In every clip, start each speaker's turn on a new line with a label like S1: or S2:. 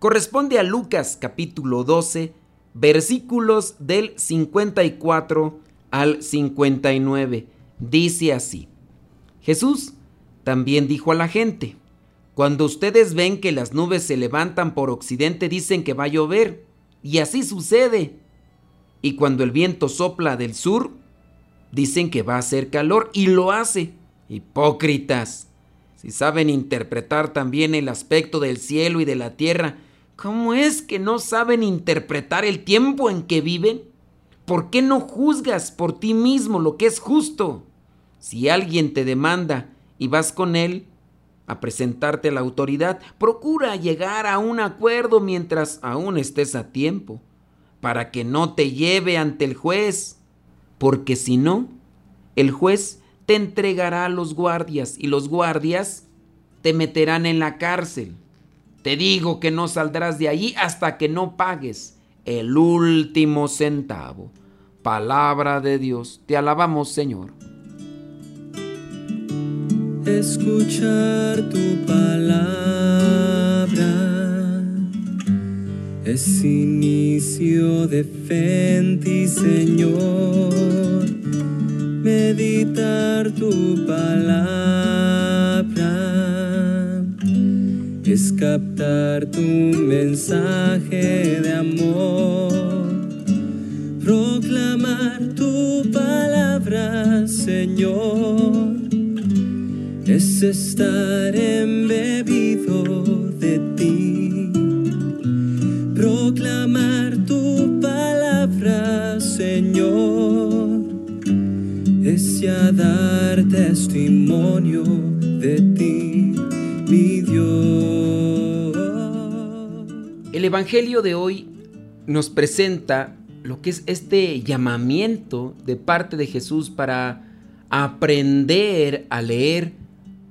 S1: corresponde a Lucas capítulo 12, versículos del 54 al 59. Dice así, Jesús también dijo a la gente, cuando ustedes ven que las nubes se levantan por occidente dicen que va a llover, y así sucede. Y cuando el viento sopla del sur, dicen que va a hacer calor, y lo hace. Hipócritas si saben interpretar también el aspecto del cielo y de la tierra, ¿cómo es que no saben interpretar el tiempo en que viven? ¿Por qué no juzgas por ti mismo lo que es justo? Si alguien te demanda y vas con él a presentarte a la autoridad, procura llegar a un acuerdo mientras aún estés a tiempo, para que no te lleve ante el juez, porque si no, el juez te entregará a los guardias y los guardias te meterán en la cárcel. Te digo que no saldrás de allí hasta que no pagues el último centavo. Palabra de Dios, te alabamos Señor.
S2: Escuchar tu palabra es inicio de fe Señor meditar tu palabra tu mensaje de amor, proclamar tu palabra, Señor, es estar embebido de ti, proclamar tu palabra, Señor. Dar testimonio de ti,
S1: El Evangelio de hoy nos presenta lo que es este llamamiento de parte de Jesús para aprender a leer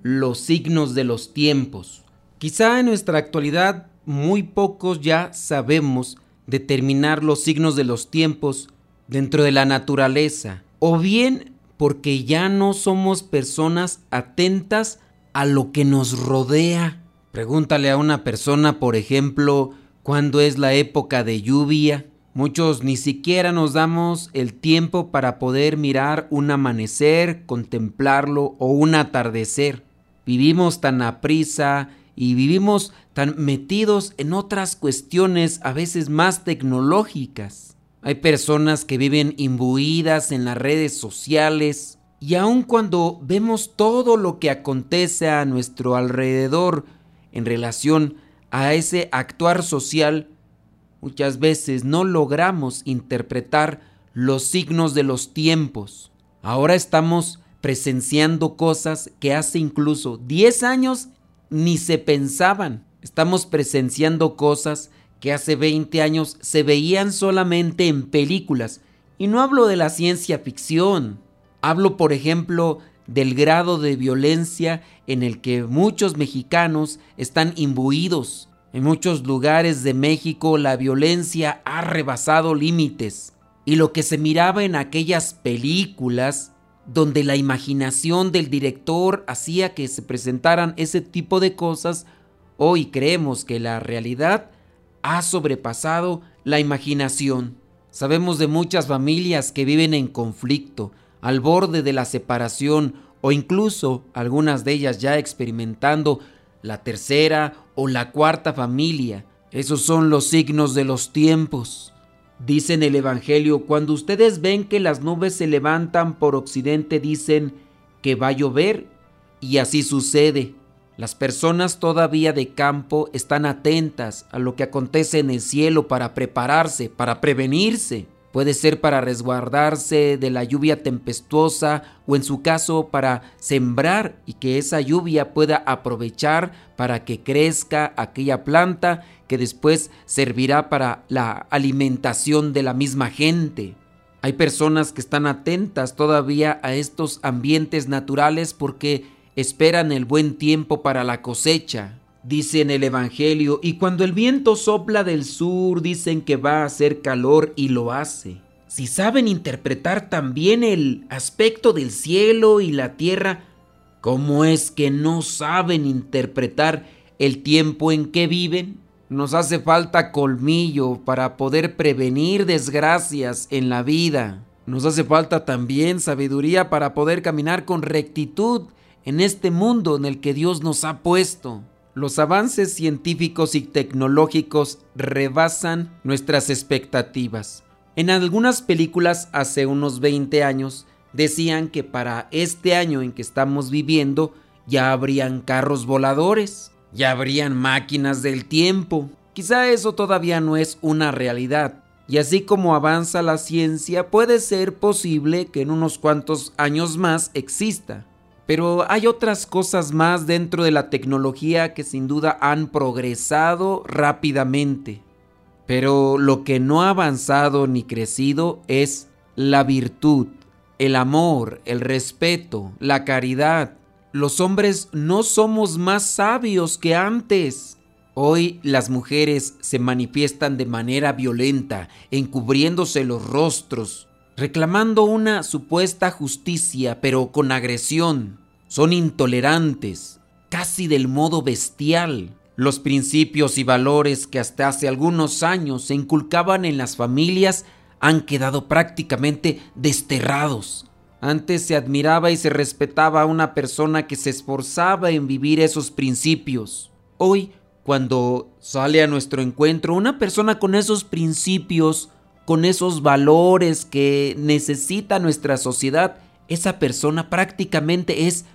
S1: los signos de los tiempos. Quizá en nuestra actualidad muy pocos ya sabemos determinar los signos de los tiempos dentro de la naturaleza, o bien porque ya no somos personas atentas a lo que nos rodea. Pregúntale a una persona, por ejemplo, cuándo es la época de lluvia. Muchos ni siquiera nos damos el tiempo para poder mirar un amanecer, contemplarlo o un atardecer. Vivimos tan aprisa y vivimos tan metidos en otras cuestiones a veces más tecnológicas. Hay personas que viven imbuidas en las redes sociales y aun cuando vemos todo lo que acontece a nuestro alrededor en relación a ese actuar social, muchas veces no logramos interpretar los signos de los tiempos. Ahora estamos presenciando cosas que hace incluso 10 años ni se pensaban. Estamos presenciando cosas que hace 20 años se veían solamente en películas. Y no hablo de la ciencia ficción. Hablo, por ejemplo, del grado de violencia en el que muchos mexicanos están imbuidos. En muchos lugares de México la violencia ha rebasado límites. Y lo que se miraba en aquellas películas, donde la imaginación del director hacía que se presentaran ese tipo de cosas, hoy creemos que la realidad ha sobrepasado la imaginación. Sabemos de muchas familias que viven en conflicto, al borde de la separación o incluso algunas de ellas ya experimentando la tercera o la cuarta familia. Esos son los signos de los tiempos. Dice en el Evangelio, cuando ustedes ven que las nubes se levantan por occidente, dicen que va a llover, y así sucede. Las personas todavía de campo están atentas a lo que acontece en el cielo para prepararse, para prevenirse. Puede ser para resguardarse de la lluvia tempestuosa o en su caso para sembrar y que esa lluvia pueda aprovechar para que crezca aquella planta que después servirá para la alimentación de la misma gente. Hay personas que están atentas todavía a estos ambientes naturales porque esperan el buen tiempo para la cosecha. Dice en el Evangelio, y cuando el viento sopla del sur, dicen que va a hacer calor y lo hace. Si saben interpretar también el aspecto del cielo y la tierra, ¿cómo es que no saben interpretar el tiempo en que viven? Nos hace falta colmillo para poder prevenir desgracias en la vida. Nos hace falta también sabiduría para poder caminar con rectitud en este mundo en el que Dios nos ha puesto. Los avances científicos y tecnológicos rebasan nuestras expectativas. En algunas películas hace unos 20 años decían que para este año en que estamos viviendo ya habrían carros voladores, ya habrían máquinas del tiempo. Quizá eso todavía no es una realidad. Y así como avanza la ciencia, puede ser posible que en unos cuantos años más exista. Pero hay otras cosas más dentro de la tecnología que sin duda han progresado rápidamente. Pero lo que no ha avanzado ni crecido es la virtud, el amor, el respeto, la caridad. Los hombres no somos más sabios que antes. Hoy las mujeres se manifiestan de manera violenta, encubriéndose los rostros, reclamando una supuesta justicia, pero con agresión. Son intolerantes, casi del modo bestial. Los principios y valores que hasta hace algunos años se inculcaban en las familias han quedado prácticamente desterrados. Antes se admiraba y se respetaba a una persona que se esforzaba en vivir esos principios. Hoy, cuando sale a nuestro encuentro una persona con esos principios, con esos valores que necesita nuestra sociedad, esa persona prácticamente es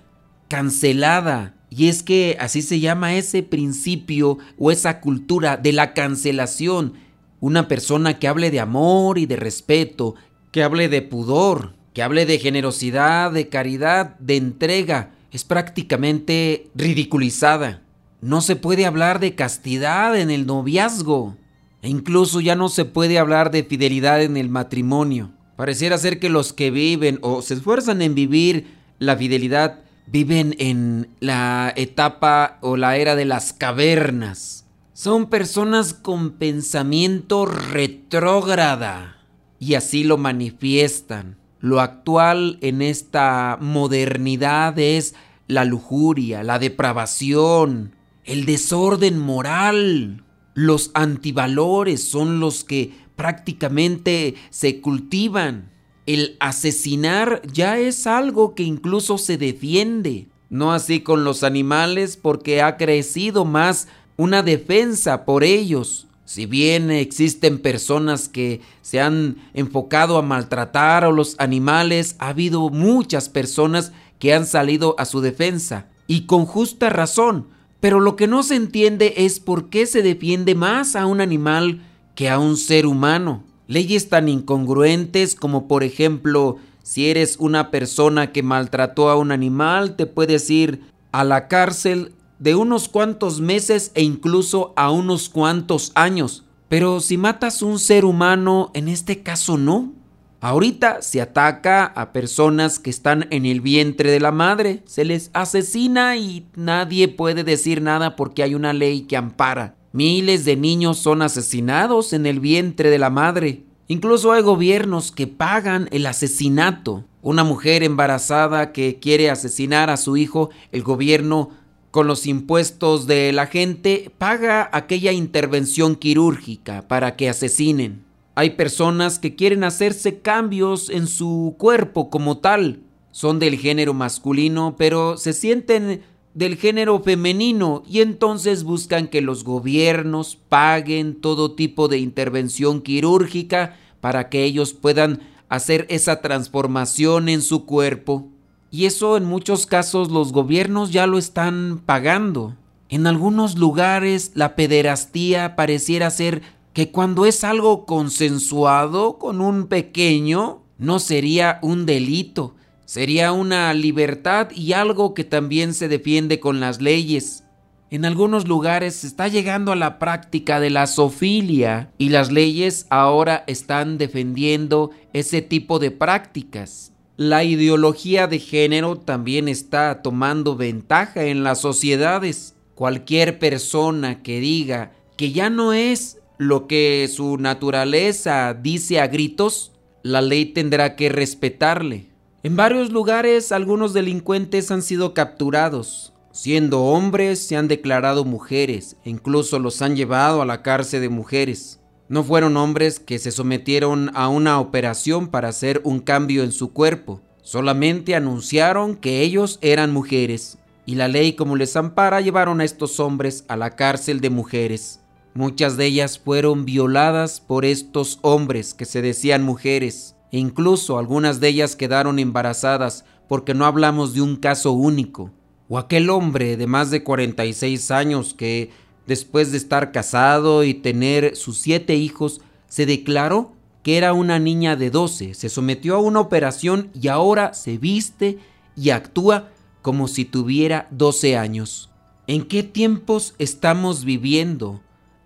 S1: cancelada. Y es que así se llama ese principio o esa cultura de la cancelación. Una persona que hable de amor y de respeto, que hable de pudor, que hable de generosidad, de caridad, de entrega, es prácticamente ridiculizada. No se puede hablar de castidad en el noviazgo. E incluso ya no se puede hablar de fidelidad en el matrimonio. Pareciera ser que los que viven o se esfuerzan en vivir la fidelidad viven en la etapa o la era de las cavernas. Son personas con pensamiento retrógrada y así lo manifiestan. Lo actual en esta modernidad es la lujuria, la depravación, el desorden moral. Los antivalores son los que prácticamente se cultivan. El asesinar ya es algo que incluso se defiende. No así con los animales porque ha crecido más una defensa por ellos. Si bien existen personas que se han enfocado a maltratar a los animales, ha habido muchas personas que han salido a su defensa. Y con justa razón, pero lo que no se entiende es por qué se defiende más a un animal que a un ser humano. Leyes tan incongruentes como por ejemplo, si eres una persona que maltrató a un animal, te puedes ir a la cárcel de unos cuantos meses e incluso a unos cuantos años. Pero si matas un ser humano, en este caso no. Ahorita se ataca a personas que están en el vientre de la madre, se les asesina y nadie puede decir nada porque hay una ley que ampara. Miles de niños son asesinados en el vientre de la madre. Incluso hay gobiernos que pagan el asesinato. Una mujer embarazada que quiere asesinar a su hijo, el gobierno con los impuestos de la gente paga aquella intervención quirúrgica para que asesinen. Hay personas que quieren hacerse cambios en su cuerpo como tal. Son del género masculino, pero se sienten del género femenino y entonces buscan que los gobiernos paguen todo tipo de intervención quirúrgica para que ellos puedan hacer esa transformación en su cuerpo. Y eso en muchos casos los gobiernos ya lo están pagando. En algunos lugares la pederastía pareciera ser que cuando es algo consensuado con un pequeño, no sería un delito, sería una libertad y algo que también se defiende con las leyes. En algunos lugares se está llegando a la práctica de la sofilia y las leyes ahora están defendiendo ese tipo de prácticas. La ideología de género también está tomando ventaja en las sociedades. Cualquier persona que diga que ya no es lo que su naturaleza dice a gritos, la ley tendrá que respetarle. En varios lugares algunos delincuentes han sido capturados. Siendo hombres se han declarado mujeres e incluso los han llevado a la cárcel de mujeres. No fueron hombres que se sometieron a una operación para hacer un cambio en su cuerpo. Solamente anunciaron que ellos eran mujeres. Y la ley como les ampara llevaron a estos hombres a la cárcel de mujeres. Muchas de ellas fueron violadas por estos hombres que se decían mujeres. Incluso algunas de ellas quedaron embarazadas porque no hablamos de un caso único. O aquel hombre de más de 46 años que, después de estar casado y tener sus siete hijos, se declaró que era una niña de 12, se sometió a una operación y ahora se viste y actúa como si tuviera 12 años. ¿En qué tiempos estamos viviendo?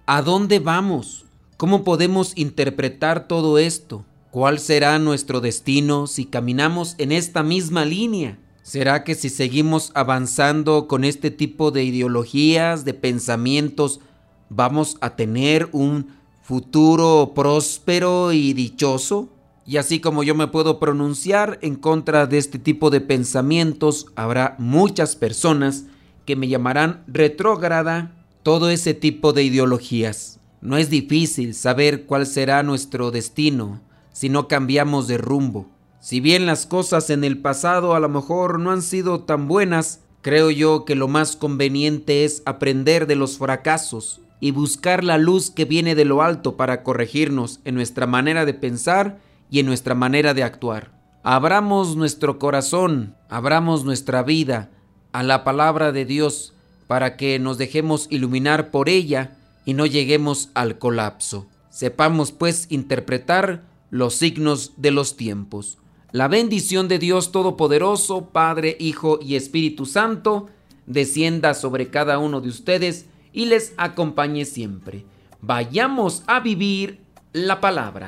S1: ¿A dónde vamos? ¿Cómo podemos interpretar todo esto? ¿Cuál será nuestro destino si caminamos en esta misma línea? ¿Será que si seguimos avanzando con este tipo de ideologías, de pensamientos, vamos a tener un futuro próspero y dichoso? Y así como yo me puedo pronunciar en contra de este tipo de pensamientos, habrá muchas personas que me llamarán retrógrada, todo ese tipo de ideologías. No es difícil saber cuál será nuestro destino si no cambiamos de rumbo. Si bien las cosas en el pasado a lo mejor no han sido tan buenas, creo yo que lo más conveniente es aprender de los fracasos y buscar la luz que viene de lo alto para corregirnos en nuestra manera de pensar y en nuestra manera de actuar. Abramos nuestro corazón, abramos nuestra vida a la palabra de Dios para que nos dejemos iluminar por ella y no lleguemos al colapso. Sepamos pues interpretar los signos de los tiempos. La bendición de Dios Todopoderoso, Padre, Hijo y Espíritu Santo, descienda sobre cada uno de ustedes y les acompañe siempre. Vayamos a vivir la palabra.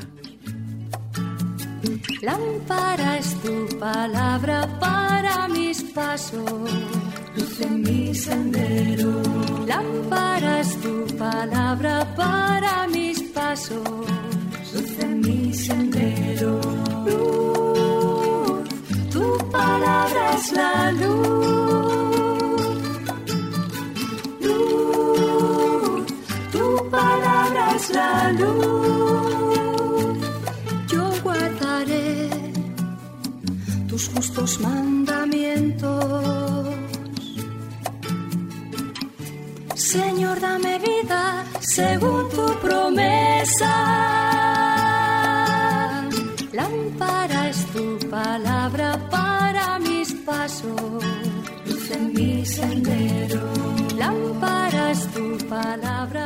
S3: Lámpara es tu palabra para mis pasos, luz en mi sendero. Lámpara es tu palabra para mis pasos, sendero palabra es la luz. Luz, tu palabra es la luz. Yo guardaré tus justos mandamientos. Señor, dame vida según tu promesa. Tu palabra luz en mi sendero. Lámparas tu palabra para